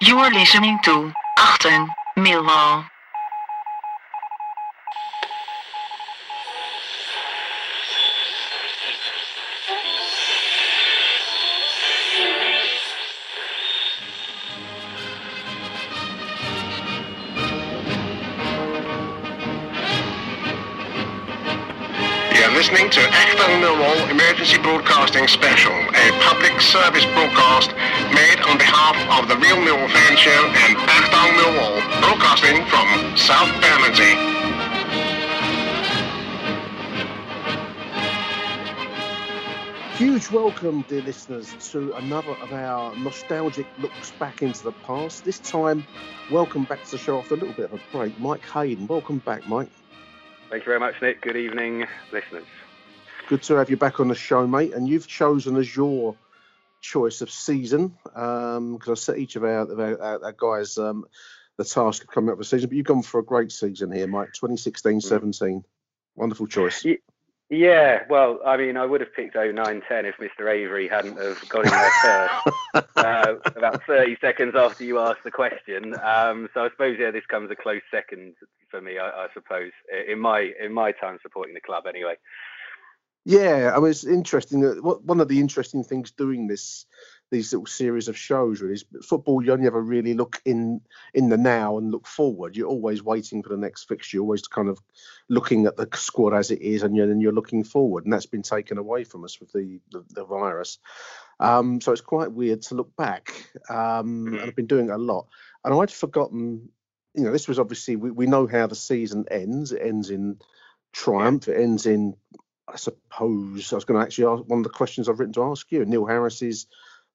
You're listening to Achten Millwall. Listening to Acton Millwall Emergency Broadcasting Special, a public service broadcast made on behalf of the Real Millwall Fan Show and Acton Millwall, broadcasting from South Bermondsey. Huge welcome, dear listeners, to another of our nostalgic looks back into the past. This time, welcome back to the show after a little bit of a break. Mike Hayden, welcome back, Mike. Thank you very much, Nick. Good evening, listeners. Good to have you back on the show, mate. And you've chosen as your choice of season because I set each of our, our, our, guys um, the task of coming up with a season. But you've gone for a great season here, Mike. 2016-17. Wonderful choice. Ye- Yeah, well, I mean, I would have picked 0910 if Mr. Avery hadn't have got in there first, uh, about 30 seconds after you asked the question. Um, so I suppose, yeah, this comes a close second for me, I, I suppose, in my in my time supporting the club anyway. Yeah, I mean, it's interesting. One of the interesting things doing this, these little series of shows, really, football. You only ever really look in in the now and look forward. You're always waiting for the next fixture. You're always kind of looking at the squad as it is, and you're, then you're looking forward. And that's been taken away from us with the the, the virus. Um, so it's quite weird to look back. Um, and I've been doing it a lot, and I'd forgotten. You know, this was obviously we, we know how the season ends. It ends in triumph. It ends in I suppose I was going to actually ask one of the questions I've written to ask you. Neil Harris's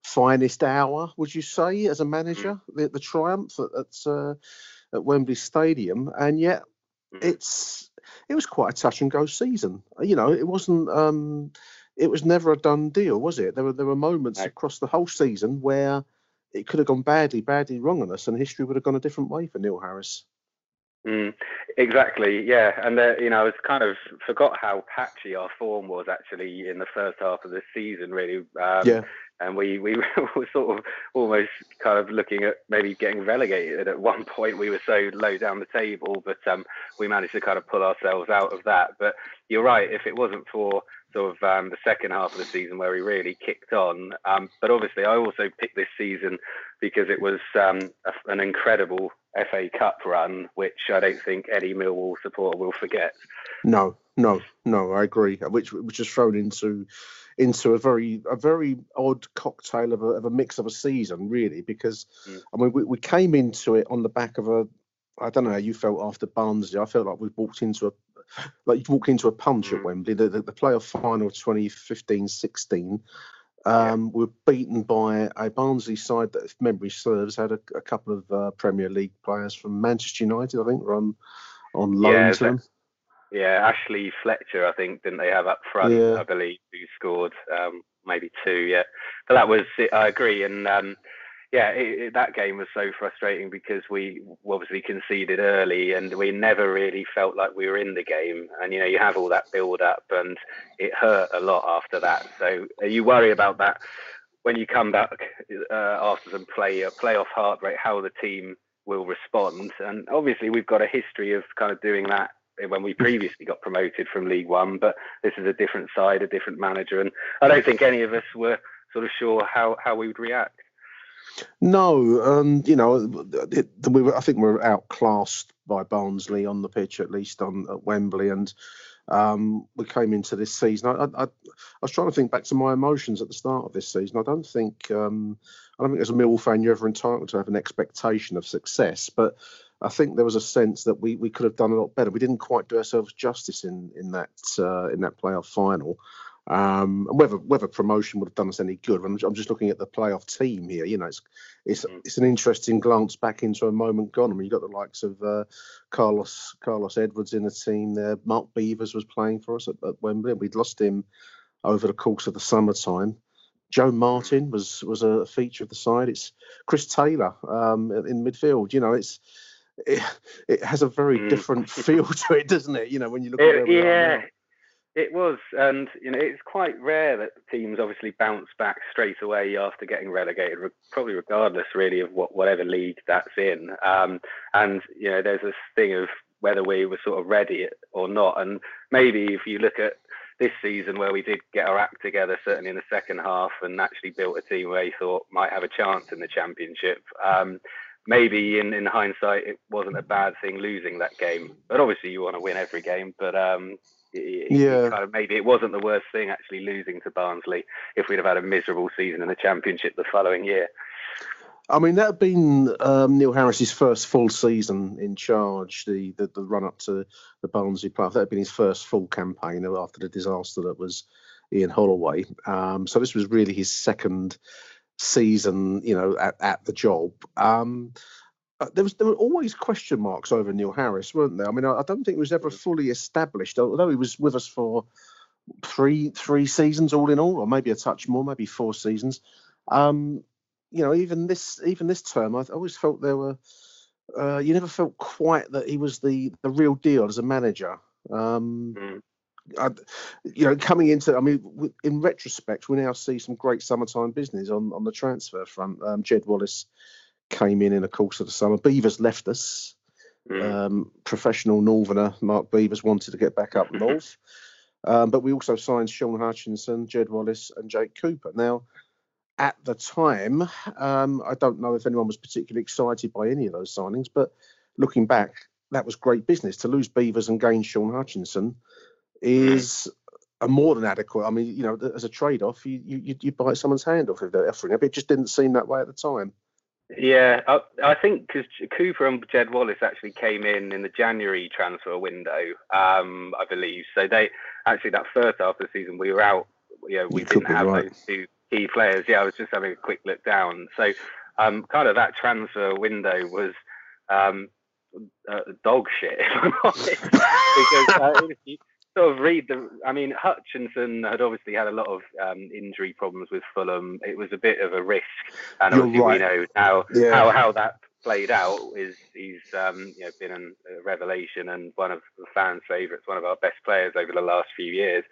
finest hour, would you say, as a manager, the, the triumph at at, uh, at Wembley Stadium, and yet it's it was quite a touch and go season. You know, it wasn't. Um, it was never a done deal, was it? There were there were moments No. across the whole season where it could have gone badly, badly wrong on us, and history would have gone a different way for Neil Harris. Mm, exactly, yeah. And uh, you know, I was kind of forgot how patchy our form was actually in the first half of the season, really. Um, Yeah. And we we were sort of almost kind of looking at maybe getting relegated at one point. We were so low down the table, but um, we managed to kind of pull ourselves out of that. But you're right. If it wasn't for sort of um, the second half of the season where we really kicked on, um, but obviously I also picked this season because it was um, a, an incredible FA Cup run, which I don't think any Millwall supporter will forget. No, no, no. I agree. Which which is thrown into into a very a very odd cocktail of a, of a mix of a season, really. Because Mm. I mean, we, we came into it on the back of a. I don't know how you felt after Barnsley. I felt like we walked into a like you walked into a punch at Mm. Wembley. The, the, the playoff final of 2015-16. Um, we were beaten by a Barnsley side that, if memory serves, had a, a couple of uh, Premier League players from Manchester United. I think were on on loan Yeah, to them. Yeah, Ashley Fletcher, I think, didn't they have up front? Yeah. I believe who scored um, maybe two. Yeah, but that was I agree, and um, yeah, it, it, that game was so frustrating because we obviously conceded early, and we never really felt like we were in the game. And you know, you have all that build up, and it hurt a lot after that. So uh, you worry about that when you come back uh, after some play uh, playoff heart rate, how the team will respond. And obviously, we've got a history of kind of doing that when we previously got promoted from League One, but this is a different side, a different manager, and I don't think any of us were sort of sure how how we would react. No, um, you know, it, we were, I think we were outclassed by Barnsley on the pitch, at least on at Wembley, and um, we came into this season. I, I, I, was trying to think back to my emotions at the start of this season. I don't think, um, I don't think as a Millwall fan you're ever entitled to have an expectation of success, but I think there was a sense that we, we could have done a lot better. We didn't quite do ourselves justice in in that uh, in that playoff final. Um, and whether whether promotion would have done us any good, I'm, I'm just looking at the playoff team here. You know, it's it's mm. it's an interesting glance back into a moment gone. I mean, you got the likes of uh, Carlos Carlos Edwards in the team there. Mark Beevers was playing for us at, at Wembley. We'd lost him over the course of the summertime. Joe Martin was was a feature of the side. It's Chris Taylor um, in midfield. You know, it's it, it has a very mm. different feel to it, doesn't it? You know, when you look at it, yeah. It was, and you know, it's quite rare that teams obviously bounce back straight away after getting relegated, probably regardless really of what whatever league that's in. Um, and you know, there's this thing of whether we were sort of ready or not. And maybe if you look at this season where we did get our act together, certainly in the second half, and actually built a team where you thought might have a chance in the championship. Um, maybe in, in hindsight, it wasn't a bad thing losing that game. But obviously, you want to win every game. But um, yeah, kind of maybe it wasn't the worst thing actually losing to Barnsley if we'd have had a miserable season in the Championship the following year. I mean, that had been um, Neil Harris's first full season in charge, the, the, the run up to the Barnsley playoff. That had been his first full campaign after the disaster that was Ian Holloway. Um, so this was really his second season, you know, at, at the job. Um, uh, there was there were always question marks over Neil Harris, weren't there? I mean, I, I don't think it was ever fully established, although he was with us for three three seasons all in all, or maybe a touch more, maybe four seasons. Um, you know, even this even this term, I always felt there were. Uh, you never felt quite that he was the the real deal as a manager. Um, mm. I, you know, coming into, I mean, in retrospect, we now see some great summertime business on, on the transfer front. Um, Jed Wallace came in in the course of the summer. Beevers left us. Mm. Um, professional Northerner Mark Beevers wanted to get back up north. Um, but we also signed Shaun Hutchinson, Jed Wallace, and Jake Cooper. Now, at the time, um, I don't know if anyone was particularly excited by any of those signings, but looking back, that was great business. To lose Beevers and gain Shaun Hutchinson is a more than adequate. I mean, you know, as a trade-off, you you you bite someone's hand off if they're offering it. But it just didn't seem that way at the time. Yeah, I, I think because Cooper and Jed Wallace actually came in in the January transfer window, um, I believe. So they actually that first half of the season we were out. You know, we you didn't have right. those two key players. Yeah, I was just having a quick look down. So um, kind of that transfer window was um, uh, dog shit, if I'm honest. because uh, sort of read the. I mean, Hutchinson had obviously had a lot of um, injury problems with Fulham. It was a bit of a risk, and You're obviously right. we know now yeah. how how that played out. Is he's um, you know been a revelation and one of the fans' favourites, one of our best players over the last few years.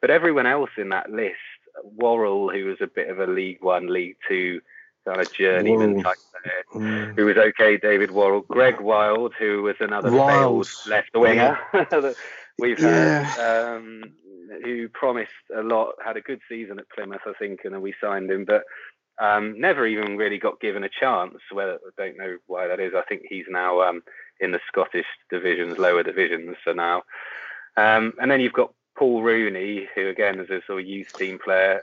But everyone else in that list, Worrall, who was a bit of a League One, League Two kind of journeyman type player, mm. who was okay. David Worrall, Gregg Wylde, who was another failed left winger. We've yeah. had um, who promised a lot, had a good season at Plymouth, I think, and then we signed him, but um, never even really got given a chance. Whether I don't know why that is. I think he's now um, in the Scottish divisions, lower divisions. So now, um, and then you've got Paul Rooney, who again is a sort of youth team player.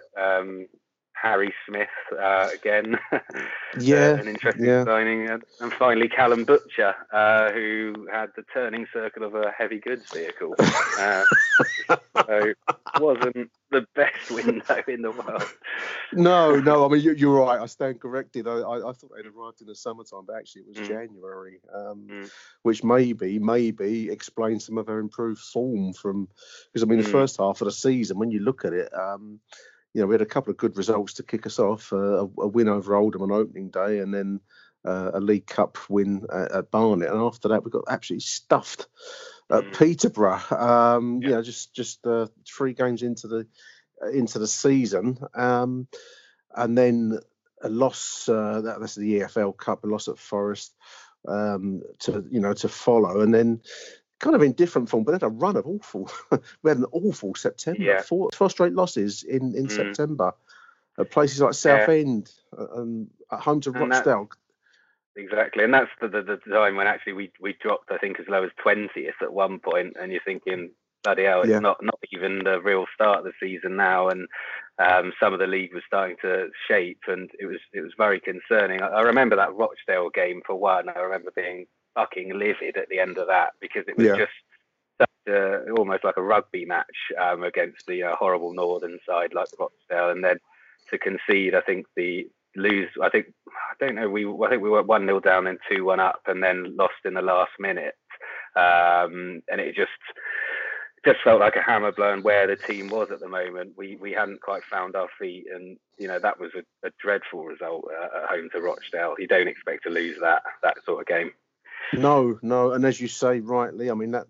Harry Smith uh, again. yeah, uh, an interesting yeah. signing, and finally Callum Butcher, uh, who had the turning circle of a heavy goods vehicle. Uh, so wasn't the best window in the world. No, no. I mean, you, are right. I stand corrected. I, I, I, thought they'd arrived in the summertime, but actually it was mm. January, um, mm. which maybe, maybe explains some of our improved form from. Because I mean, mm. the first half of the season, when you look at it. Um, you know, we had a couple of good results to kick us off. Uh, a, a, win over Oldham on opening day, and then uh, a League Cup win at, at, Barnet. And after that, we got absolutely stuffed at mm. Peterborough. Um, yeah. You know, just just uh, three games into the into the season, um, and then a loss. Uh, that, that's the EFL Cup, a loss at Forest um, to you know to follow, and then kind of in different form, but had a run of awful. we had an awful September. Yeah. Four, four straight losses in in Mm. September at places like Southend uh, and at home to And that- Rochdale. Exactly, and that's the, the, the time when actually we, we dropped, I think, as low as twentieth at one point, and you're thinking, bloody hell, it's Yeah. not not even the real start of the season now, and um, some of the league was starting to shape, and it was it was very concerning. I, I remember that Rochdale game for one. I remember being fucking livid at the end of that because it was Yeah. just such a, almost like a rugby match um, against the uh, horrible northern side like Rochdale, and then to concede, I think the lose. I think I don't know. We I think we were one 0 down and two one up, and then lost in the last minute. Um, and it just just felt like a hammer blow and where the team was at the moment. We we hadn't quite found our feet, and you know that was a, a dreadful result uh, at home to Rochdale. You don't expect to lose that that sort of game. No, no, and as you say rightly, I mean that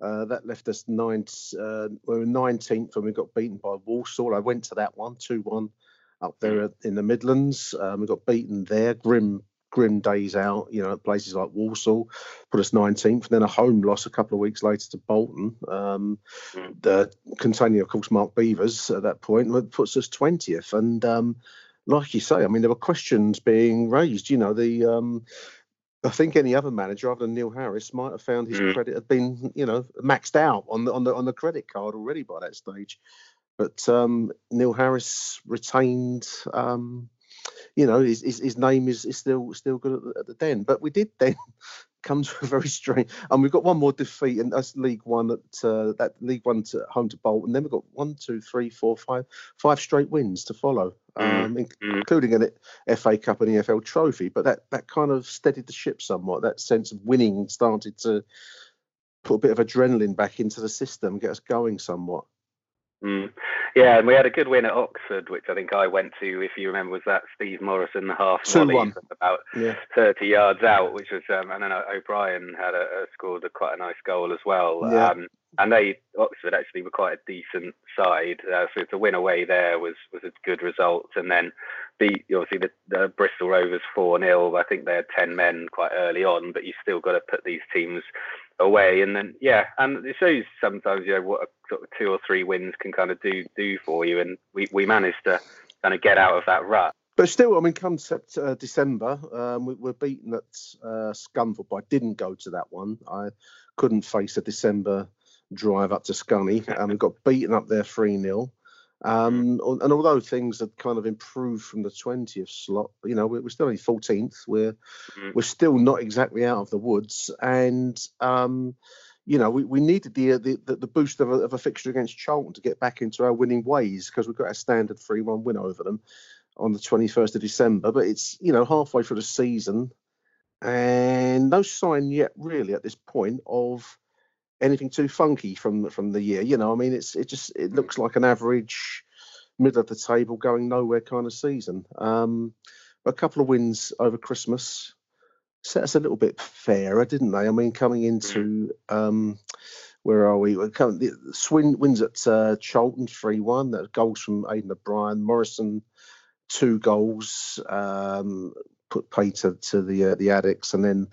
uh, that left us ninth. Uh, we were nineteenth when we got beaten by Walsall. I went to that one, two one, up there in the Midlands. Um, we got beaten there. Grim, grim days out. You know, at places like Walsall, put us nineteenth. Then a home loss a couple of weeks later to Bolton, um, Mm. the containing of course Mark Beevers at that point, point puts us twentieth. And um, like you say, I mean there were questions being raised. You know the. I think any other manager other than Neil Harris might have found his Mm. credit had been, you know, maxed out on the on the on the credit card already by that stage. But um, Neil Harris retained, um, you know, his, his his name is, is still still good at the, at the den. But we did then come to a very strange, and we've got one more defeat, and that's League One at uh, that League One to home to Bolton. Then we've got one, two, three, four, five, five straight wins to follow, um, in- mm. including an FA Cup and EFL trophy. But that that kind of steadied the ship somewhat. That sense of winning started to put a bit of adrenaline back into the system, get us going somewhat. Mm. Yeah, and we had a good win at Oxford, which I think I went to. If you remember, was that Steve Morison the half volley about Yeah. 30 yards out, which was, um, and then O'Brien had a, a scored a quite a nice goal as well. Yeah. Um, and they Oxford actually were quite a decent side, uh, so to win away there was was a good result. And then beat obviously the, the Bristol Rovers four 0 I think they had ten men quite early on, but you still got to put these teams away. And then yeah, and it shows sometimes you know what a sort of two or three wins can kind of do do for you. And we we managed to kind of get out of that rut. But still, I mean, come uh, December, um, we were beaten at uh, Scunthorpe. I didn't go to that one. I couldn't face a December drive up to Scunny, and we got beaten up there 3 0. Um, Mm. and although things had kind of improved from the 20th slot, you know, we're, still only 14th. We're Mm. we're still not exactly out of the woods, and um, you know, we, we needed the, uh, the the the boost of a, of a fixture against Charlton to get back into our winning ways because we've got a standard 3-1 win over them on the 21st of December. But it's you know halfway through the season, and no sign yet really at this point of anything too funky from from the year. You know, I mean, it's it just it looks like an average middle of the table going nowhere kind of season. Um, a couple of wins over Christmas set us a little bit fairer, didn't they? I mean, coming into um, where are we? We're coming, the Swin wins at uh, Charlton three one. That goals from Aiden O'Brien, Morison two goals, um, put pay to, to the uh, the Addicks, and then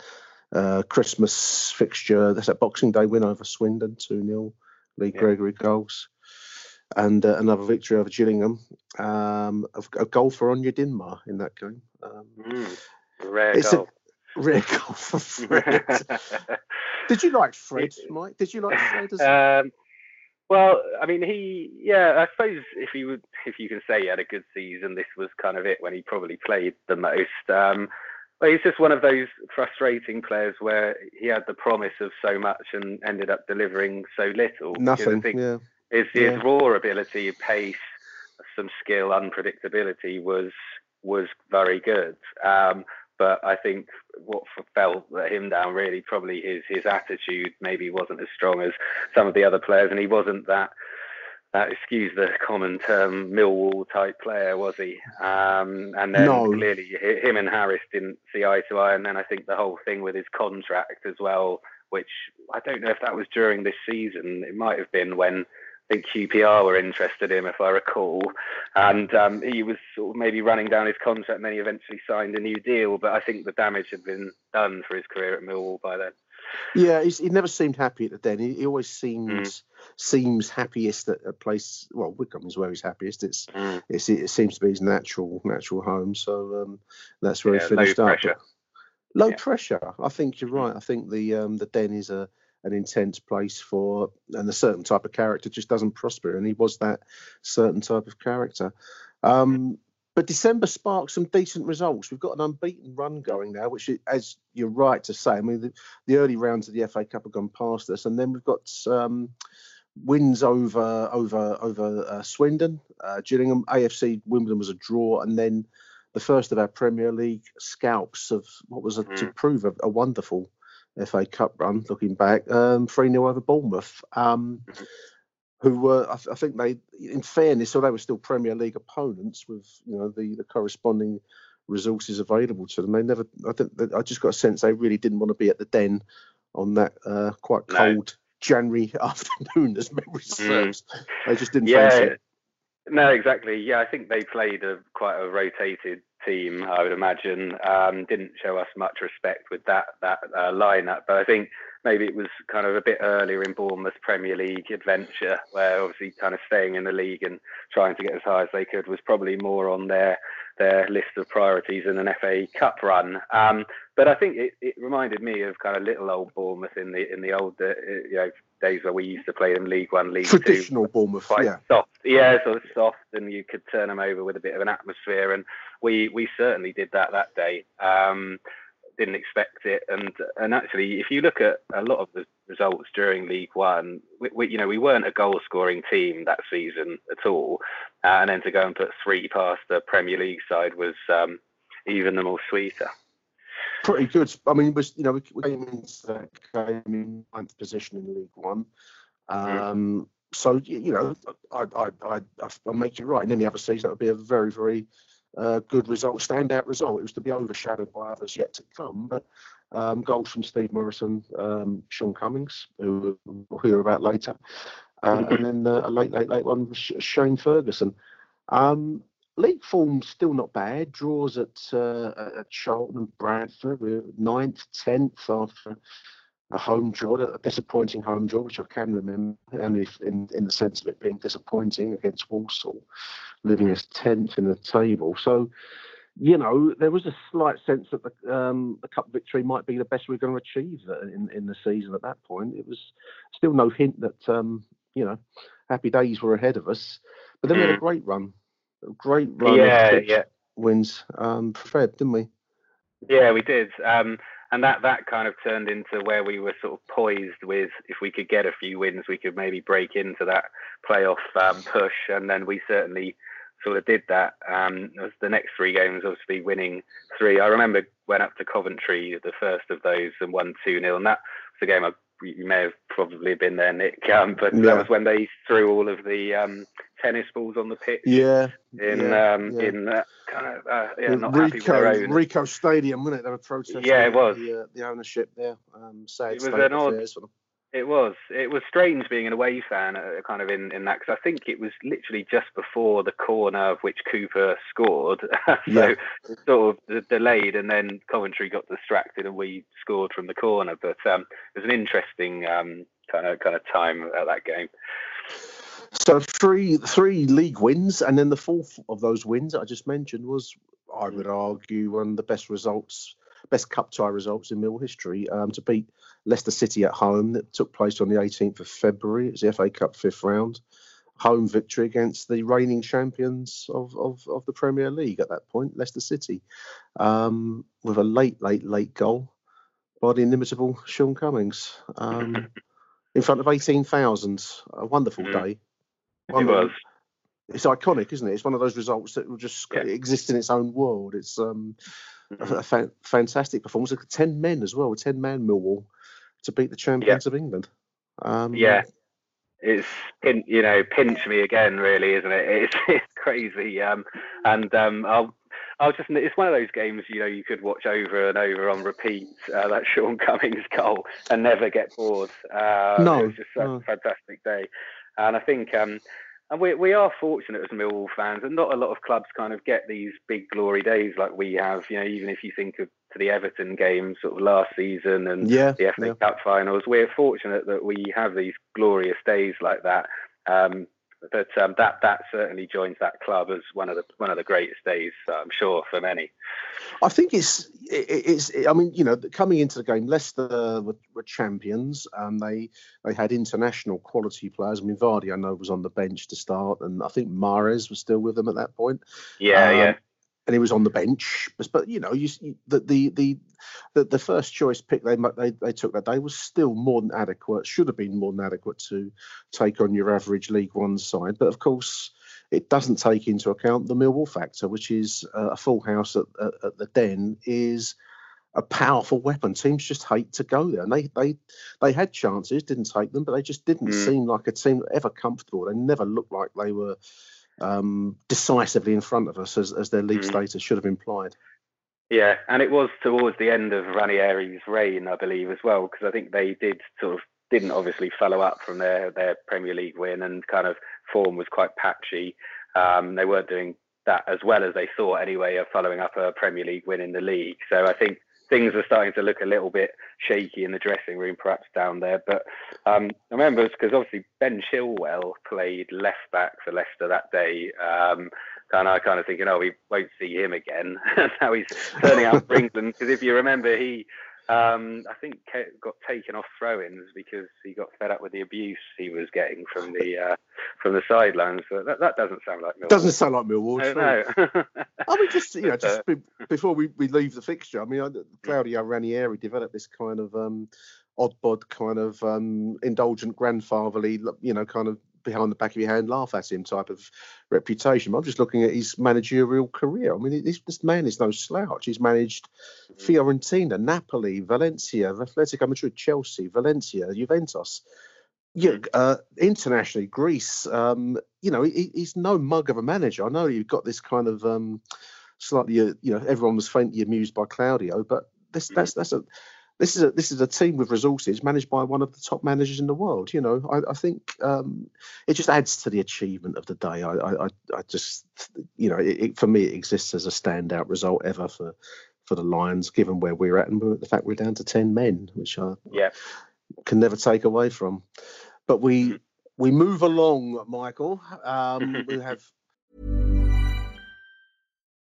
uh, Christmas fixture. That's a Boxing Day win over Swindon two 0 Lee Yeah. Gregory goals. And uh, another victory over Gillingham. Um, a, a goal for Onyedinma in that game. Um, Mm. Rare It's a- goal. rare goal for Fred. Did you like Fred, Mike? Did you like Fred? As, um, well, I mean, he, yeah, I suppose if you would, if you can say he had a good season, this was kind of it when he probably played the most. Um, but he's just one of those frustrating players where he had the promise of so much and ended up delivering so little. Nothing. think Yeah. his, his Yeah. raw ability, pace, some skill, unpredictability was was very good. Um, but I think what fell him down really probably his his attitude maybe wasn't as strong as some of the other players, and he wasn't that that excuse the common term Millwall type player, was he? Um, and then No. clearly him and Harris didn't see eye to eye, and then I think the whole thing with his contract as well, which I don't know if that was during this season. It might have been when I think QPR were interested in him, if I recall, and um, he was sort of maybe running down his contract, and then he eventually signed a new deal. But I think the damage had been done for his career at Millwall by then. Yeah, he's, he never seemed happy at the Den. He, he always seems mm. seems happiest at a place. Well, Wycombe is where he's happiest. It's, mm. it's it seems to be his natural natural home. So um, that's where yeah, he finished low up. Pressure. Low yeah. pressure. I think you're right. I think the um, the Den is a an intense place for, and a certain type of character just doesn't prosper, and he was that certain type of character. Um, but December sparked some decent results. We've got an unbeaten run going now, which, is, as you're right to say, I mean, the, the early rounds of the FA Cup have gone past us, and then we've got um, wins over over over uh, Swindon, uh, Gillingham, AFC Wimbledon was a draw, and then the first of our Premier League scalps of what was a, mm. to prove a, a, wonderful FA Cup run. Looking back, um, three 0 over Bournemouth. Um, mm-hmm who were, I, I, think they, in fairness, so they were still Premier League opponents with, you know, the, the corresponding resources available to them. They never, I think, I just got a sense they really didn't want to be at the Den on that uh, quite cold no. January afternoon, as memory mm. serves. Mm. They just didn't yeah. fancy it. No, exactly. Yeah, I think they played a quite a rotated team. I would imagine um, didn't show us much respect with that that uh, lineup. But I think maybe it was kind of a bit earlier in Bournemouth's Premier League adventure, where obviously kind of staying in the league and trying to get as high as they could was probably more on their their list of priorities in an FA Cup run. Um, but I think it, it reminded me of kind of little old Bournemouth in the in the old uh, you know days where we used to play them League One, League Traditional Two. Traditional Bournemouth, quite yeah. soft, yeah, sort of soft, and you could turn them over with a bit of an atmosphere, and we we certainly did that that day. Um, didn't expect it. And and actually, if you look at a lot of the results during League One, we, we you know we weren't a goal scoring team that season at all. Uh, and then to go and put three past the Premier League side was um, even the more sweeter. Pretty good. I mean, was you know we, we came into in ninth position in League One. Mm-hmm. Um, mm. So you know, I I I I make you right. In any other season, that would be a very very uh, good result, standout result. It was to be overshadowed by others yet to come. But um, goals from Steve Morison, um, Shaun Cummings, who we'll hear about later, uh, and then uh, a late, late, late one Shane Ferguson. Um, league form still not bad. Draws at uh, at Charlton and Bradford. We're ninth, tenth after a home draw, a disappointing home draw, which I can remember, only in, in the sense of it being disappointing against Walsall, leaving us 10th in the table. So, you know, there was a slight sense that the, um, the cup victory might be the best we're going to achieve in, in the season at that point. It was still no hint that, um, you know, happy days were ahead of us. But then we had a great run, a great run yeah, yeah. wins um, Fred, didn't we? Yeah, we did. Um, and that that kind of turned into where we were sort of poised with if we could get a few wins, we could maybe break into that playoff um, push, and then we certainly sort of did that. Um, the next three games, obviously winning three. I remember went up to Coventry, the first of those, and won two 0 and that was a game I you may have probably been there, Nick. Um, but yeah. that was when they threw all of the um, tennis balls on the pitch. Yeah. In yeah, um, yeah. in uh, kind of uh, yeah, not Ricoh, Ricoh Stadium, wasn't it? They were protesting. Yeah, it was the, uh, the ownership there. Um, sad it was an odd. It was. It was strange being an away fan, uh, kind of in, in that, because I think it was literally just before the corner of which Cooper scored. so yeah. sort of delayed, and then Coventry got distracted, and we scored from the corner. But um, it was an interesting um, kind of kind of time at that game. So three three league wins, and then the fourth of those wins I just mentioned was, I would argue, one of the best results, best cup tie results in Mill history. Um, to beat Leicester City at home that took place on the 18th of February. It was the FA Cup fifth round. Home victory against the reigning champions of, of, of the Premier League at that point, Leicester City, um, with a late, late, late goal by the inimitable Shaun Cummings um, in front of 18,000. A wonderful mm. day. Was. It's iconic, isn't it? It's one of those results that will just yeah. exist in its own world. It's um, mm-hmm. a, fa- fantastic performance. Ten men as well, ten man Millwall to beat the champions yeah. of England. Um, yeah, it's pin, you know pinch me again, really, isn't it? It's, it's crazy. Um, and um, I'll I'll just it's one of those games you know you could watch over and over on repeat uh, that Shaun Cummings goal and never get bored. Uh, no, it was just no. a fantastic day, and I think um, and we we are fortunate as Millwall fans, and not a lot of clubs kind of get these big glory days like we have. You know, even if you think of to the Everton game sort of last season and Yeah, the FA yeah. Cup finals. We're fortunate that we have these glorious days like that. Um, but um, that that certainly joins that club as one of the one of the greatest days, I'm sure, for many. I think it's it, it's. I mean, you know, coming into the game, Leicester were, were champions. Um, they they had international quality players. I mean, Vardy, I know, was on the bench to start, and I think Mahrez was still with them at that point. Yeah, Um, yeah. And he was on the bench. But, you know, you, the the the the first choice pick they they they took that day was still more than adequate. Should have been more than adequate to take on your average League One side. But of course, it doesn't take into account the Millwall factor, which is uh, a full house at, at, at the Den is a powerful weapon. Teams just hate to go there, and they they they had chances, didn't take them, but they just didn't Mm. seem like a team ever comfortable. They never looked like they were um, decisively in front of us, as, as their league Mm. status should have implied. Yeah, and it was towards the end of Ranieri's reign, I believe, as well, because I think they did sort of didn't obviously follow up from their their Premier League win, and kind of form was quite patchy. Um, they weren't doing that as well as they thought anyway of following up a Premier League win in the league. So I think things are starting to look a little bit shaky in the dressing room, perhaps down there. But um, I remember because obviously Ben Chilwell played left back for Leicester that day. Um, and I kind of thinking, oh, we won't see him again. now he's turning out for England because if you remember, he um, I think ca- got taken off throw-ins because he got fed up with the abuse he was getting from the uh, from the sidelines. So that, that doesn't sound like Millwall. Doesn't sound like Millwall. No. I mean, just you know, just be, before we, we leave the fixture, I mean, Claudio Ranieri developed this kind of um, odd bod, kind of um, indulgent grandfatherly, you know, kind of behind the back of your hand, laugh at him type of reputation. I'm just looking at his managerial career. I mean, this, this man is no slouch. He's managed Fiorentina, Napoli, Valencia, Atletico Madrid, Chelsea, Valencia, Juventus. Yeah, uh, internationally, Greece. Um, you know, he, he's no mug of a manager. I know you've got this kind of um, slightly, uh, you know, everyone was faintly amused by Claudio, but this that's that's a this is a this is a team with resources managed by one of the top managers in the world. You know, I, I think um, it just adds to the achievement of the day. I I, I- just you know, it, it, for me, it exists as a standout result ever for for the Lions, given where we're at and the fact we're down to ten men, which I yeah. can never take away from. But we we move along, Michael. Um, we have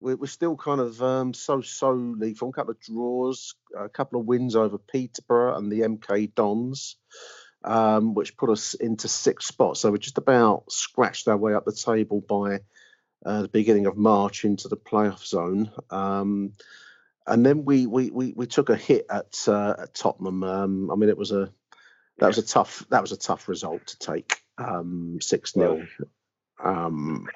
We're, we're still kind of um, so-so league form. A couple of draws, a couple of wins over Peterborough and the MK Dons, um, which put us into sixth spot. So we just about scratched our way up the table by uh, the beginning of March into the playoff zone. Um, and then we, we we we took a hit at, uh, at Tottenham. Um, I mean, it was a that was a tough that was a tough result to take um, six 0 um,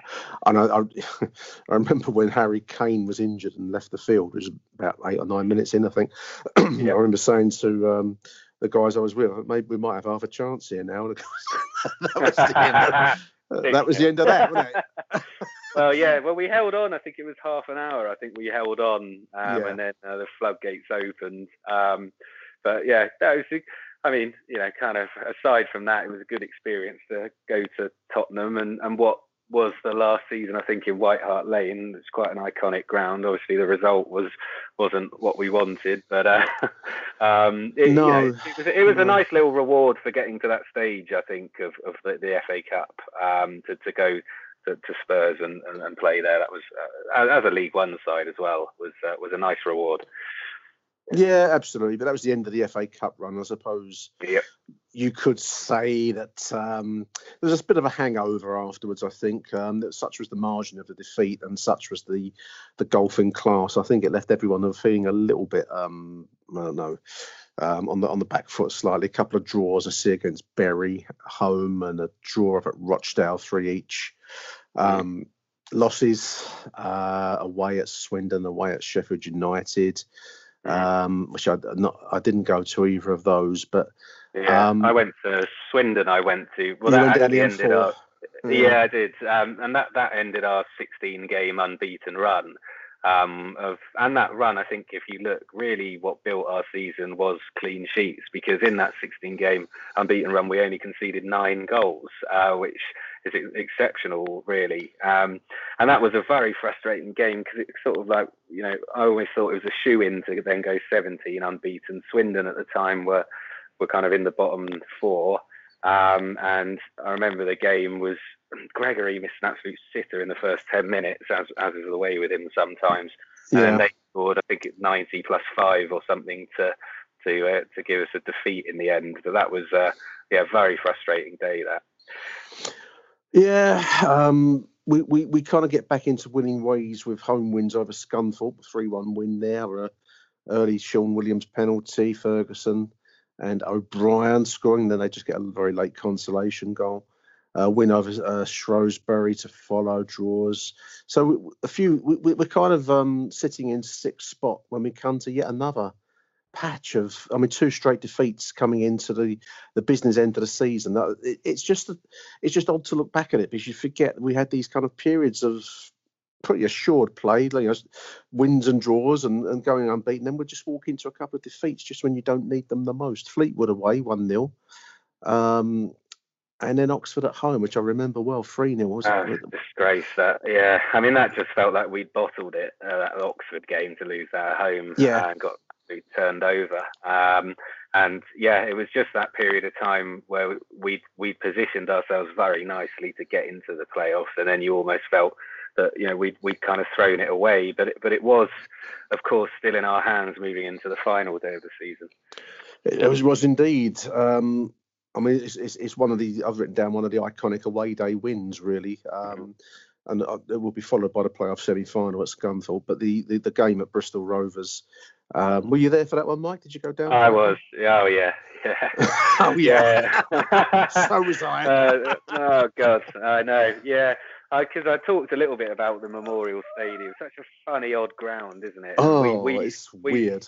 and I, I, I remember when Harry Kane was injured and left the field. It was about eight or nine minutes in, I think. I remember saying to um, the guys I was with, maybe we might have half a chance here now. that was the end of, that, was the end of that, wasn't it? well, yeah. Well, we held on. I think it was half an hour. I think we held on, um, Yeah. and then uh, the floodgates opened. Um, but yeah, that was. I mean, you know, kind of aside from that, it was a good experience to go to Tottenham and and what was the last season. I think in White Hart Lane. It's quite an iconic ground. Obviously, the result was wasn't what we wanted, but uh, um, it, you know, it was, it was No. a nice little reward for getting to that stage. I think of, of the, the FA Cup um, to to go to, to Spurs and, and, and play there. That was uh, as a League One side as well was uh, was a nice reward. Yeah, absolutely. But that was the end of the FA Cup run, I suppose. Yep. You could say that um, there was a bit of a hangover afterwards. I think um, that such was the margin of the defeat, and such was the the golfing class. I think it left everyone feeling a little bit, um, I don't know, um, on the on the back foot slightly. A couple of draws, I see against Bury home, and a draw up at Rochdale, three each. Um, Losses uh, away at Swindon, away at Sheffield United um, which I not I didn't go to either of those, but Yeah, Um, I went to Swindon. I went to well, that actually ended M4. up. Yeah, I did, um, and that that ended our 16 game unbeaten run. Um, of and that run, I think, if you look, really, what built our season was clean sheets because in that 16 game unbeaten run, we only conceded nine goals, uh, which is ex- exceptional, really. Um, and that was a very frustrating game because it's sort of like, you know, I always thought it was a shoe in to then go 17 unbeaten. Swindon at the time were were kind of in the bottom four. Um, and I remember the game was Gregory missed an absolute sitter in the first 10 minutes, as, as is the way with him sometimes. And Yeah. then they scored, I think it's 90 plus five or something to to uh, to give us a defeat in the end. But that was, uh, yeah, a very frustrating day. That. Yeah, um, we, we, we kind of get back into winning ways with home wins over Scunthorpe, three one win there, a early Shaun Williams penalty, Ferguson and O'Brien scoring. Then they just get a very late consolation goal. Uh, win over uh, Shrewsbury to follow draws. So a few we, we're kind of um, sitting in sixth spot when we come to yet another patch of I mean two straight defeats coming into the the business end of the season. That- it- It's just it's just odd to look back at it because you forget we had these kind of periods of pretty assured play, you know, wins and draws and, and going unbeaten. Then we just walk into a couple of defeats just when you don't need them the most. Fleetwood away, 1 0. Um, and then Oxford at home, which I remember well, 3 0, was Oh, it? disgrace that. Yeah, I mean that just felt like we'd bottled it uh, that Oxford game to lose that at home. Yeah. and got turned over. Um, and yeah, it was just that period of time where we we positioned ourselves very nicely to get into the playoffs, and then you almost felt that you know we'd we'd kind of thrown it away. But it, but it was, of course, still in our hands moving into the final day of the season. It was, was indeed. Um, I mean, it's, it's, it's one of the I've written down one of the iconic away day wins, really, um, and uh, it will be followed by the playoff semi final at Scunthorpe. But the, the the game at Bristol Rovers, um, were you there for that one, Mike? Did you go down? I was. Oh yeah. Yeah. Oh, yeah. Yeah. so was I. Uh, oh God, I know. Yeah, because I, talked a little bit about the Memorial Stadium. Such a funny, odd ground, isn't it? oh, we, we, it's we- weird.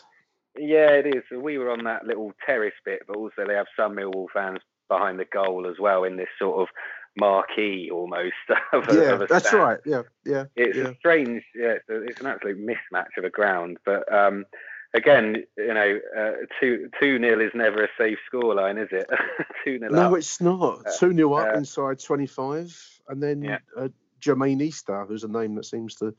Yeah, it is. We were on that little terrace bit, but also they have some Millwall fans behind the goal as well in this sort of marquee almost. Of a, Yeah, of a that's stand. right. Yeah, yeah. It's yeah. a strange, yeah, it's, a, it's an absolute mismatch of a ground. But um, again, you know, uh, two two nil is never a safe scoreline, is it? two nil No, up. it's not. Uh, 2 0 up uh, inside 25. And then Yeah. uh, Jermaine Easter, who's a name that seems to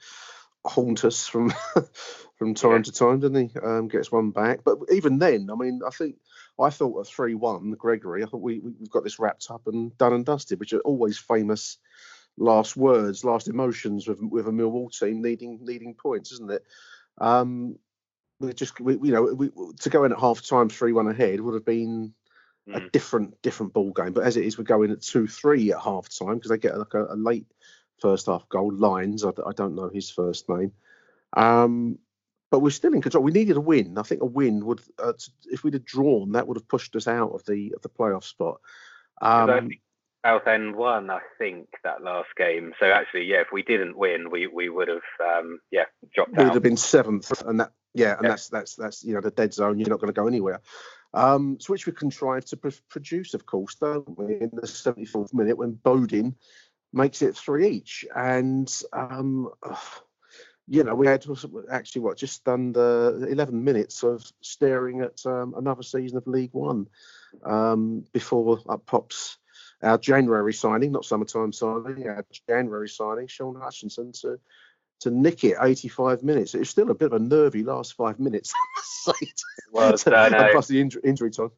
haunt us from from time Yeah. to time, doesn't he? Um, gets one back. But even then, I mean, I think I thought a 3 1, Gregory, I thought we, we- we've got this wrapped up and done and dusted, which are always famous last words, last emotions with with a Millwall team needing needing points, isn't it? Um, we just, we, you know, we, to go in at half time, 3 1 ahead would have been a Mm. different different ball game. But as it is, we're going at two three at half time because they get like a, a late first half goal. Lines, I don't know his first name. Um, but we're still in control. We needed a win. I think a win would, uh, if we'd have drawn, that would have pushed us out of the of the playoff spot. I Um, Southend won, I think, that last game. So actually, yeah, if we didn't win, we we would have, um, yeah, dropped we would out. have been seventh, and that yeah, and Yeah. that's that's that's you know the dead zone. You're not going to go anywhere. Um, so which we contrived to pr- produce, of course, don't we? In the 74th minute, when Bodin makes it three each. And um, you know, we had actually what just under 11 minutes of staring at um, another season of League One um, before up pops our January signing, not summertime signing, our January signing, Shaun Hutchinson to to nick it 85 minutes. It was still a bit of a nervy last five minutes. well, I know. Plus the injury, injury time.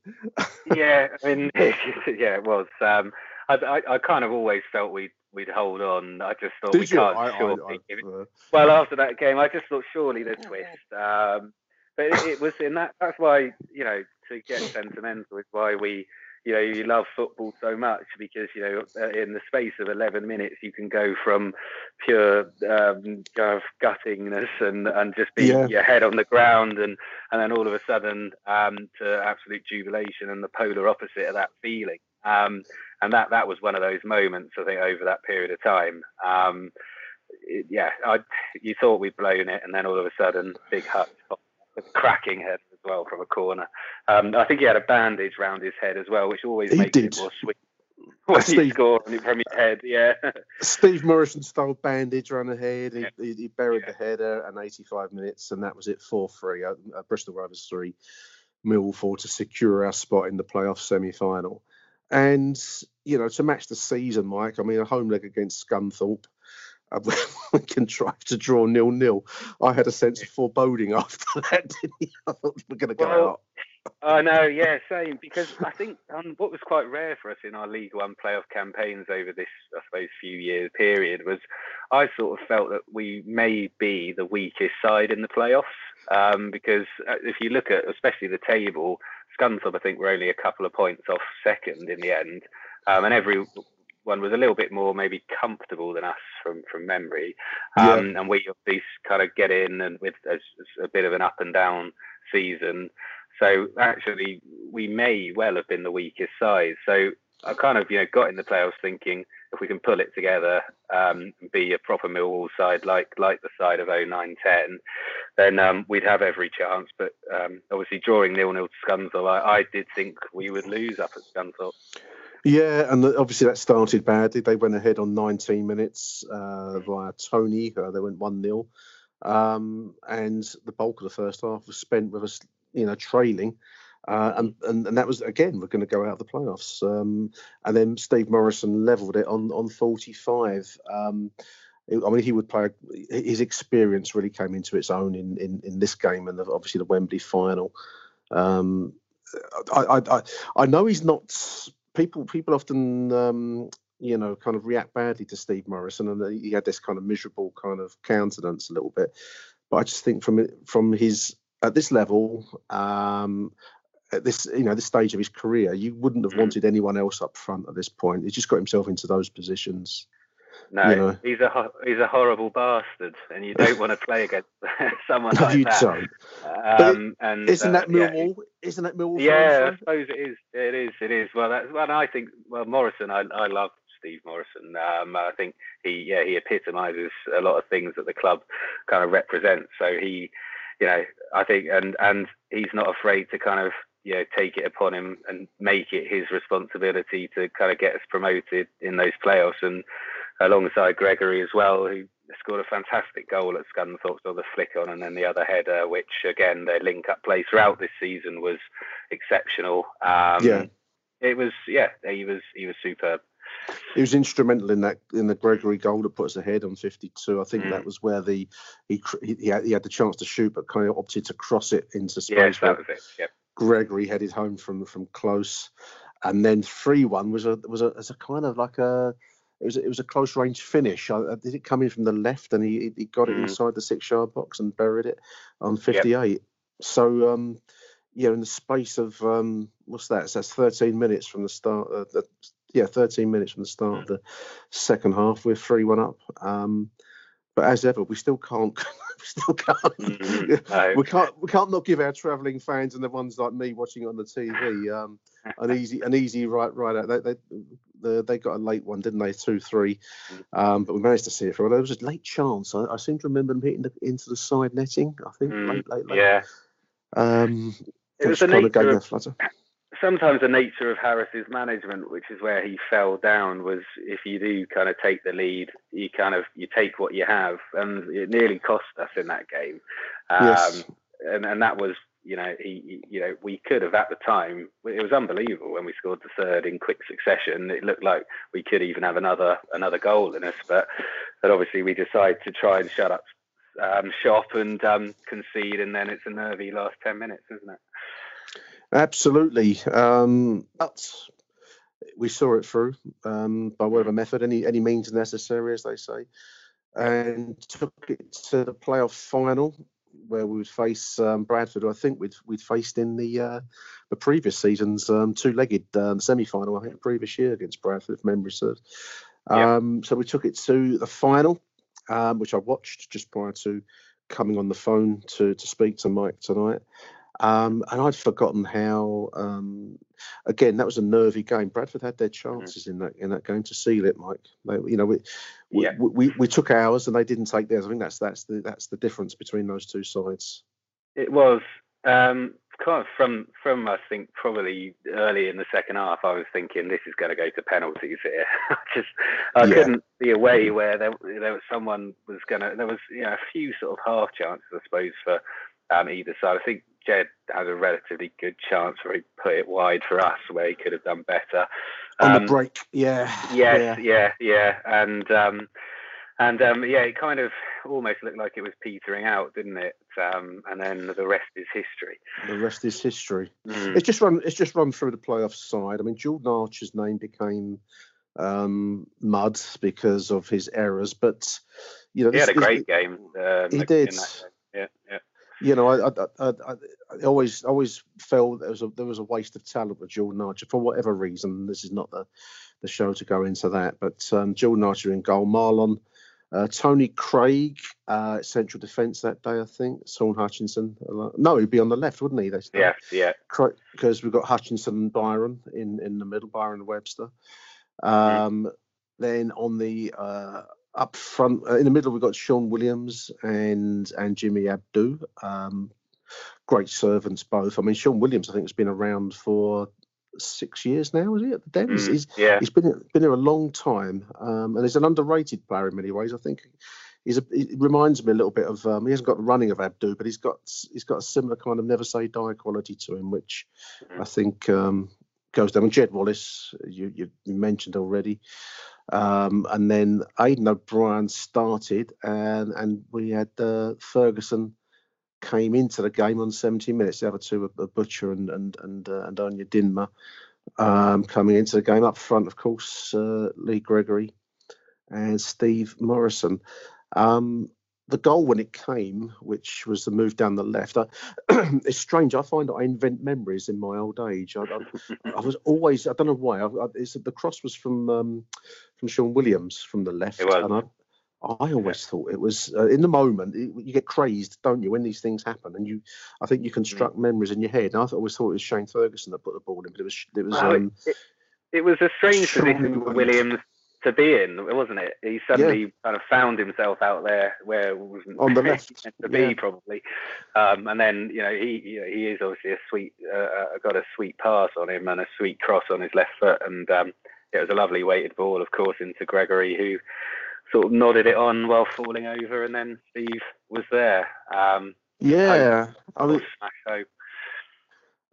yeah, I mean, yeah, it was. Um, I, I, I, kind of always felt we'd we'd hold on. I just thought Did we you? can't I, surely I, I, give it. uh, Well, after that game, I just thought surely the twist. Um, but it, it was in that. That's why you know to get sentimental is why we you know you love football so much because you know uh, in the space of 11 minutes you can go from pure um, kind of guttingness and and just be Yeah. your head on the ground and and then all of a sudden um, to absolute jubilation and the polar opposite of that feeling. Um, and that that was one of those moments I think over that period of time. Um, it- yeah I, you thought we'd blown it and then all of a sudden big hut cracking head well from a corner um, I think he had a bandage round his head as well, which always He makes did. it more sweet when you Steve- score on from your head. Yeah, Steve Morison stole bandage around the head. He, he, he buried the header and 85 minutes, and that was it 4 3. Uh, uh, Bristol Rovers 3, Millwall 4 to secure our spot in the playoff semi final. And, you know, to match the season, Mike, I mean, a home leg against Scunthorpe. Uh, we contrived to draw nil nil. I had a sense of foreboding after that. I thought we were going to go Well, out. I know. Yeah, same. Because I think um, what was quite rare for us in our League One playoff campaigns over this, I suppose, few year period was I sort of felt that we may be the weakest side in the playoffs. Um, because uh, if you look at, especially the table, Scunthorpe, I think, were only a couple of points off second in the end, um, and everyone was a little bit more maybe comfortable than us from from memory. Um, And we obviously kind of get in and with a, a bit of an up and down season. So actually, we may well have been the weakest side. So I kind of, you know, got in the playoffs thinking if we can pull it together, um, be a proper Millwall side like like the side of 09-10, then um, we'd have every chance. But um, obviously, drawing nil nil to Scunthorpe, I, I did think we would lose up at Scunthorpe. Yeah, and the- obviously that started badly. They went ahead on 19 minutes uh, via Tony. Uh, they went 1 0. Um, and the bulk of the first half was spent with us, you know, trailing. Uh, and, and and that was again we're going to go out of the playoffs. Um, and then Steve Morison levelled it on on 45. Um, it- I mean, he would play. His experience really came into its own in in, in this game and the, obviously the Wembley final. Um, I, I I I know he's not. People people often um, you know kind of react badly to Steve Morison, and he had this kind of miserable kind of countenance a little bit. But I just think from from his at this level, um, at this you know this stage of his career, you wouldn't have wanted anyone else up front at this point. He just got himself into those positions. No, You know. he's a he's a horrible bastard, and you don't want to play against someone No, like you that. don't. Um, it- and Isn't uh, that yeah, Millwall? Isn't that Millwall? Yeah, I suppose it is. It is. It is. Well, that's well. I think well, Morison. I I love Steve Morison. Um, I think he yeah he epitomises a lot of things that the club kind of represents. So he, you know, I think and and he's not afraid to kind of you know take it upon him and make it his responsibility to kind of get us promoted in those playoffs and alongside Gregory as well, who scored a fantastic goal at Scunthorpe, saw the flick on, and then the other header, which again their link-up play throughout this season was exceptional. Um, Yeah. it was yeah, he was he was superb. He was instrumental in that in the Gregory goal that put us ahead on 52. I think Mm. that was where the he he, had, he had the chance to shoot, but kind of opted to cross it into space. Yes, that was it. Yep. Gregory headed home from from close, and then three one was a was a, was a kind of like a it was a, it was a close range finish. I, I- did it come in from the left and he he got it Mm. inside the six yard box and buried it on 58. So um yeah, in the space of um what's that? So that's 13 minutes from the start. Uh, the, yeah, 13 minutes from the start of the second half. We're three one up. Um, but as ever, we still can't. we still can't. Mhm. No. We can't. We can't not give our travelling fans and the ones like me watching on the TV um, an easy, an easy right, right out. They, they, they, they got a late one, didn't they? Two, three. Um, but we managed to see it for. There was a late chance. I, I seem to remember them hitting the, into the side netting. I think Mm, late, late, late. yeah. Um, It was the kind of nature of- a flutter. sometimes the nature of Harris's management, which is where he fell down, was if you do kind of take the lead, you kind of you take what you have, and it nearly cost us in that game. Um, Yes. and and that was you know he, you know we could have at the time it was unbelievable when we scored the third in quick succession. It looked like we could even have another another goal in us, but but obviously we decide to try and shut up um, shop and um, concede, and then it's a nervy last ten minutes, isn't it? Absolutely. Um, but we saw it through um, by whatever method, any any means necessary, as they say, and took it to the playoff final where we would face um, Bradford, who I think we'd we'd faced in the uh, the previous season's um, two-legged um, semi-final. I think the previous year against Bradford, if memory serves. Yeah. Um, so we took it to the final, um, which I watched just prior to coming on the phone to to speak to Mike tonight. Um, and I'd forgotten how. Um, again, that was a nervy game. Bradford had their chances in that in that game to seal it, Mike. They, you know, we, we, Yeah. we we took ours and they didn't take theirs. I think that's that's the that's the difference between those two sides. It was um, kind of from from I think probably early in the second half. I was thinking this is going to go to penalties here. I just I Yeah. couldn't see a way where there there was someone was going to. There was you know a few sort of half chances I suppose for um, either side. I think Jed had a relatively good chance where he put it wide for us where he could have done better. On Um, the break, yeah. Yes, yeah. yeah, yeah, and um, and um, yeah, it kind of almost looked like it was petering out, didn't it? Um, and then the rest is history. The rest is history. Mm. It's just run. It's just run through the playoff side. I mean, Jordan Archer's name became um, mud because of his errors, but you know, He had a great game. Um, He did. Yeah, yeah. You know, I, I, I, I, always always felt there was a there was a waste of talent with Jordan Archer for whatever reason. This is not the the show to go into that, but um, Jordan Archer in goal, Marlon, uh, Tony Craig, uh, central defence that day, I think. Shaun Hutchinson. uh, No, he'd be on the left, wouldn't he? They Yeah, yeah. because we've got Hutchinson and Byron in in the middle, Byron and Webster. Um, Then on the uh, up front, uh, in the middle, we've got Shaun Williams and and Jimmy Abdou. Um, great servants both. I mean, Shaun Williams, I think, has been around for six years now. Is he at the Den? He's, Mm, he's, yeah. he's been been here a long time, um, and he's an underrated player in many ways. I think he's a, he reminds me a little bit of um, he hasn't got the running of Abdou, but he's got he's got a similar kind of never say die quality to him, which I think um, goes down. And Jed Wallace, you you mentioned already, um, and then Aiden O'Brien started, and and we had uh, Ferguson came into the game on 70 minutes. The other two were Butcher and and and uh, and Onyedinma um, coming into the game up front. Of course, uh, Lee Gregory and Steve Morison. Um, the goal when it came, which was the move down the left, I, it's strange. I find that I invent memories in my old age. I, I, I was always, I don't know why. I, I, it's, the cross was from um, from Shaun Williams from the left, It was. and I, I always thought it was uh, in the moment. It, you get crazed, don't you, when these things happen, and you, I think you construct memories in your head. And I always thought it was Shane Ferguson that put the ball in, but it was it was. Well, Um, it, it was a strange Shaun position for Williams. To be in, wasn't it? He suddenly kind of found himself out there where it wasn't On the he left, meant to yeah. be probably. Um, and then you know he you know, he is obviously a sweet uh, uh, got a sweet pass on him and a sweet cross on his left foot, and um, it was a lovely weighted ball, of course, into Gregory who sort of nodded it on while falling over, and then Steve was there. Um, yeah, I mean, home.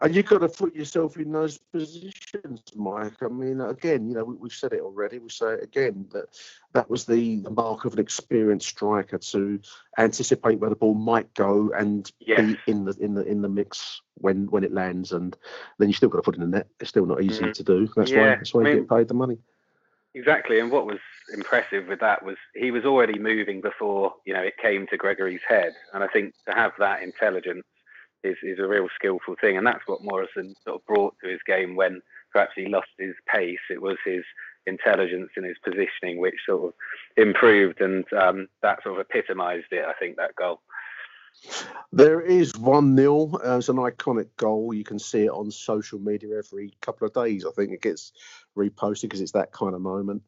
And you've got to put yourself in those positions, Mike. I mean, again, you know, we, we've said it already. We say it again that that was the, the mark of an experienced striker to anticipate where the ball might go and Yes. be in the in the in the mix when when it lands, and then you still got to put it in the net. It's still not easy Mhm. to do. That's why that's why I you get paid the money. Exactly, and what was impressive with that was he was already moving before you know it came to Gregory's head, and I think to have that intelligence is is a real skillful thing, and that's what Morison sort of brought to his game when perhaps he lost his pace. It was his intelligence and his positioning which sort of improved, and um, that sort of epitomised it. I think that goal. There is 1 0. Uh, it's an iconic goal. You can see it on social media every couple of days. I think it gets reposted because it's that kind of moment.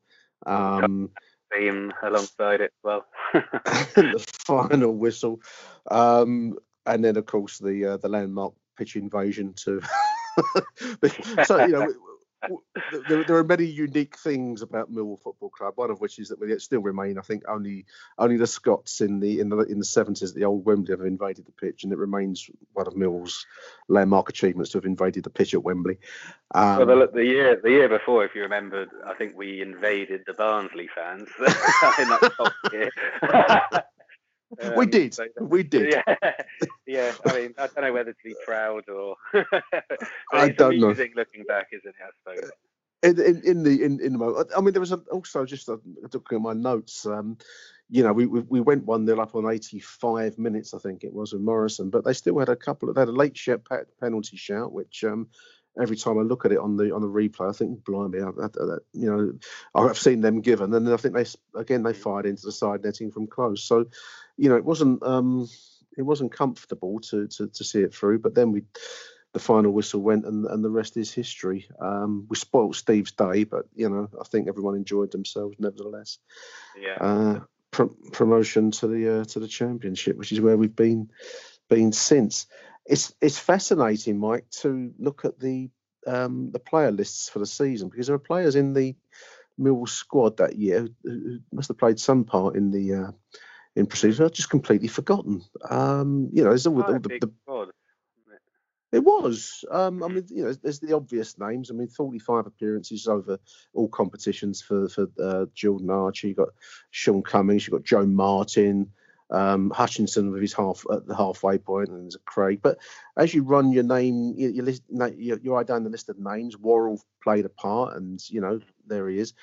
Um, Theme alongside it as well. the final whistle. Um, and then, of course, the uh, the landmark pitch invasion to so you know. There, there, are many unique things about Millwall Football Club. One of which is that we still remain. I think only only the Scots in the in the in the seventies, the old Wembley, have invaded the pitch, and it remains one of Millwall's landmark achievements to have invaded the pitch at Wembley. Um, well, the, the, year the year before, if you remember, I think we invaded the Barnsley fans in that top year. Um, we did. So, we did. Yeah, yeah. I mean, I don't know whether to be proud or. I don't know. Looking back, isn't it? I suppose. In, in, in, the in, in the moment, I mean, there was a, also just a, looking at my notes. Um, you know, we, we, we went one nil up on 85 minutes, I think it was with Morison, but they still had a couple of they had a late penalty shout, which um, every time I look at it on the on the replay, I think, blimey, I, I, I, you know, I've seen them given, and then I think they again they fired into the side netting from close. So, you know, it wasn't um, it wasn't comfortable to, to to see it through. But then we, the final whistle went, and and the rest is history. Um, we spoiled Steve's day, but you know, I think everyone enjoyed themselves nevertheless. Yeah. Uh, promotion to the uh, to the championship, which is where we've been been since it's it's fascinating, Mike, to look at the um, the player lists for the season because there are players in the Mill squad that year who must have played some part in the uh, in proceedings. I've just completely forgotten. Um, you know, there's all, all the, the it was. Um, I mean, you know, there's the obvious names. I mean, 45 appearances over all competitions for for uh, Jordan Archer. You got Shaun Cummings. You got Joe Martin um, Hutchinson with his half at the halfway point, and there's a Craig. But as you run your name, you, you, list, you, you write down the list of names. Worrall played a part, and you know there he is.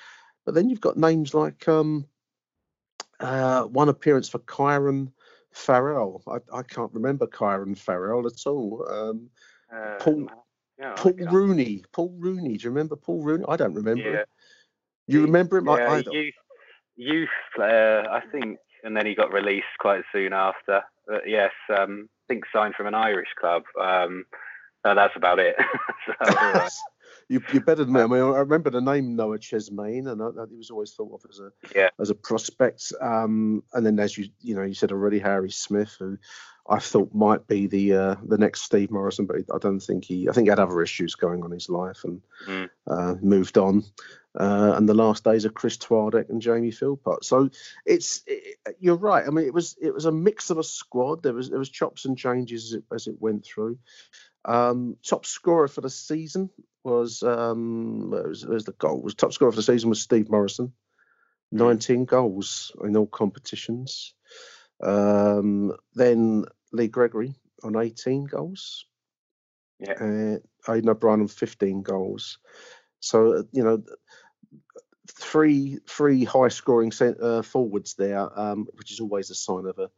But then you've got names like um, uh, one appearance for Kyron Farrell. I, I, can't remember Kyron Farrell at all. Um, uh, Paul yeah, Paul Rooney. Paul Rooney. Do you remember Paul Rooney? I don't remember. Yeah. Him. You remember him? Yeah, I, youth, youth player. I think and then he got released quite soon after. But yes, um, I think signed from an Irish club. Um, that's about it. so, uh, you, are better than me. I mean, I remember the name Noah Chesmain, and I, I, he was always thought of as a yeah. as a prospect. Um, and then, as you you know, you said already, Harry Smith, who I thought might be the uh, the next Steve Morison, but I don't think he. I think he had other issues going on in his life and mm. uh, moved on. Uh, and the last days of Kris Twardek and Jamie Philpot. So it's it, you're right. I mean, it was it was a mix of a squad. There was there was chops and changes as it, as it went through. Um, top scorer for the season was um, was, was the goal was top scorer for the season was Steve Morison, hmm. 19 goals in all competitions. Um, then Lee Gregory on 18 goals. Yeah. Uh, Aiden O'Brien on 15 goals. So you know, three three high scoring uh, forwards there, um, which is always a sign of a of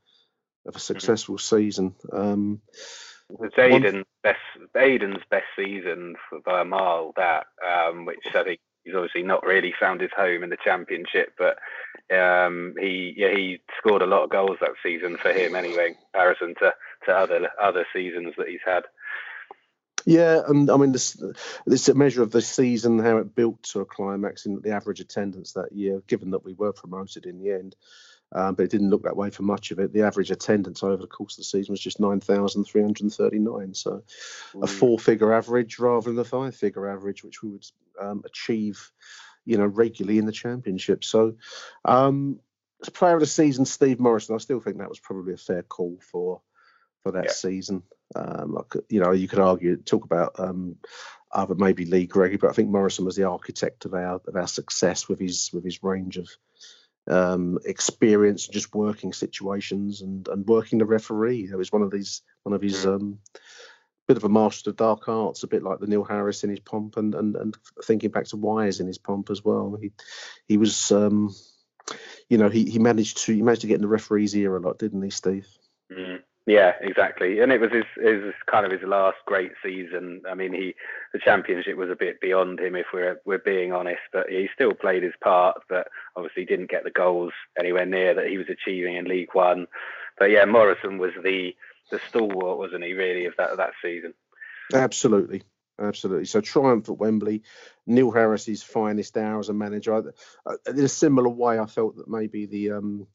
a mm-hmm. successful mm-hmm. season. Um, it's Aiden's best Aiden's best season for, by a mile. That um, which I think he's obviously not really found his home in the championship, but um, he yeah he scored a lot of goals that season for him anyway, in comparison to, to other other seasons that he's had. Yeah, and I mean this this a measure of the season, how it built to a climax in the average attendance that year. Given that we were promoted in the end, um, but it didn't look that way for much of it. The average attendance over the course of the season was just 9,339. So mm. a four figure average rather than a five figure average, which we would um, achieve, you know, regularly in the championship. So, um, as player of the season, Steve Morison, I still think that was probably a fair call for for that yeah. season. Um, like, you know, you could argue, talk about um, other maybe Lee Gregory, but I think Morison was the architect of our of our success with his with his range of um, experience, just working situations and and working the referee. It was one of these one of his um, bit of a master of dark arts, a bit like the Neil Harris in his pomp, and and, and thinking back to Wise in his pomp as well. He he was, um, you know, he he managed to he managed to get in the referee's ear a lot, didn't he, Steve? Mm. Yeah, exactly. And it was his, his kind of his last great season. I mean, he the championship was a bit beyond him, if we're we're being honest. But he still played his part, but obviously didn't get the goals anywhere near that he was achieving in League One. But yeah, Morison was the the stalwart, wasn't he? Really, of that of that season. Absolutely, absolutely. So triumph at Wembley, Neil Harris's finest hour as a manager. In a similar way, I felt that maybe the um,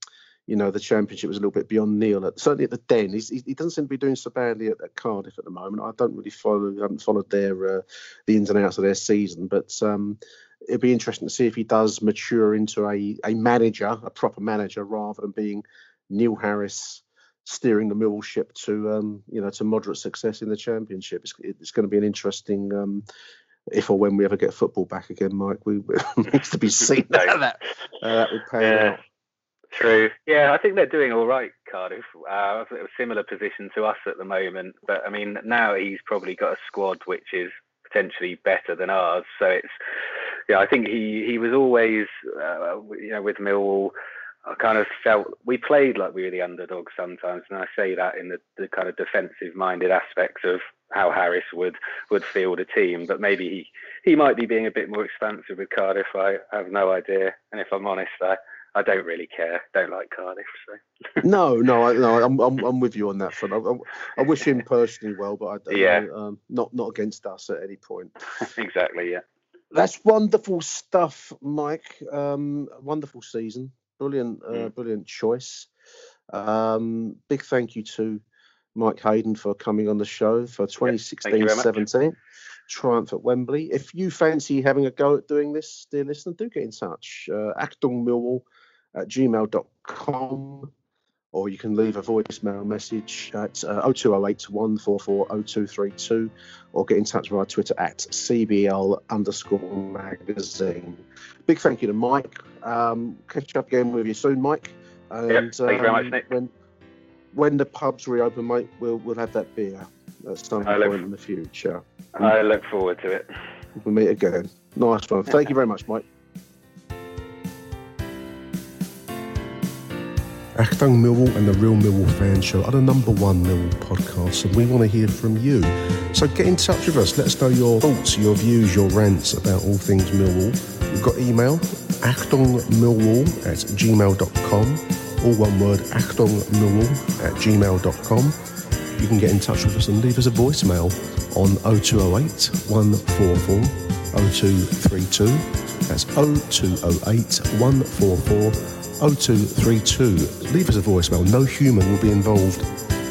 you know the championship was a little bit beyond Neil. At, certainly at the Den, He's, he, he doesn't seem to be doing so badly at, at Cardiff at the moment. I don't really follow, I haven't followed their uh, the ins and outs of their season, but um, it'd be interesting to see if he does mature into a a manager, a proper manager, rather than being Neil Harris steering the Millwall ship to um, you know to moderate success in the championship. It's, it's going to be an interesting. Um, if or when we ever get football back again, Mike, we needs to be seen how that uh, that would pay Yeah. out. True. Yeah, I think they're doing all right, Cardiff. Uh, a similar position to us at the moment, but I mean now he's probably got a squad which is potentially better than ours. So it's yeah, I think he he was always uh, you know with Millwall. I kind of felt we played like we were the underdog sometimes, and I say that in the, the kind of defensive-minded aspects of how Harris would would field a team. But maybe he, he might be being a bit more expansive with Cardiff. I have no idea, and if I'm honest, I, I don't really care. Don't like Cardiff, so No, no, I, no, I'm, I'm I'm with you on that front. I, I, I wish him personally well, but I don't Yeah. know, um, not not against us at any point. exactly, yeah. That's wonderful stuff, Mike. Um, wonderful season, brilliant, uh, Mm. brilliant choice. Um, big thank you to Mike Hayden for coming on the show for very 2016-17 much. triumph at Wembley. If you fancy having a go at doing this, dear listener, do get in touch. Uh, actongmillwall at gmail.com or you can leave a voicemail message at uh, 0208 144 0232 or get in touch with our Twitter at CBL underscore magazine. Big thank you to Mike. Um, catch up again with you soon, Mike. And, Yep, thank you very much, um, Nick. When, when the pubs reopen, mate, we'll, we'll have that beer at some I look- point in the future. I look forward to it. We'll meet again. Nice one. Thank you very much, Mike. Achtung Millwall and the Real Millwall Fan Show are the number one Millwall podcast, and we want to hear from you. So get in touch with us. Let us know your thoughts, your views, your rants about all things Millwall. We've got email, actongmillwall at gmail.com, all one word, actongmillwall at gmail.com. You can get in touch with us and leave us a voicemail on 0208 144 0232. That's 0208 144 0232. Leave us a voicemail. No human will be involved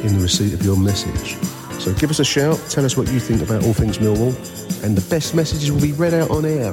in the receipt of your message. So give us a shout, tell us what you think about all things Millwall, and the best messages will be read out on air.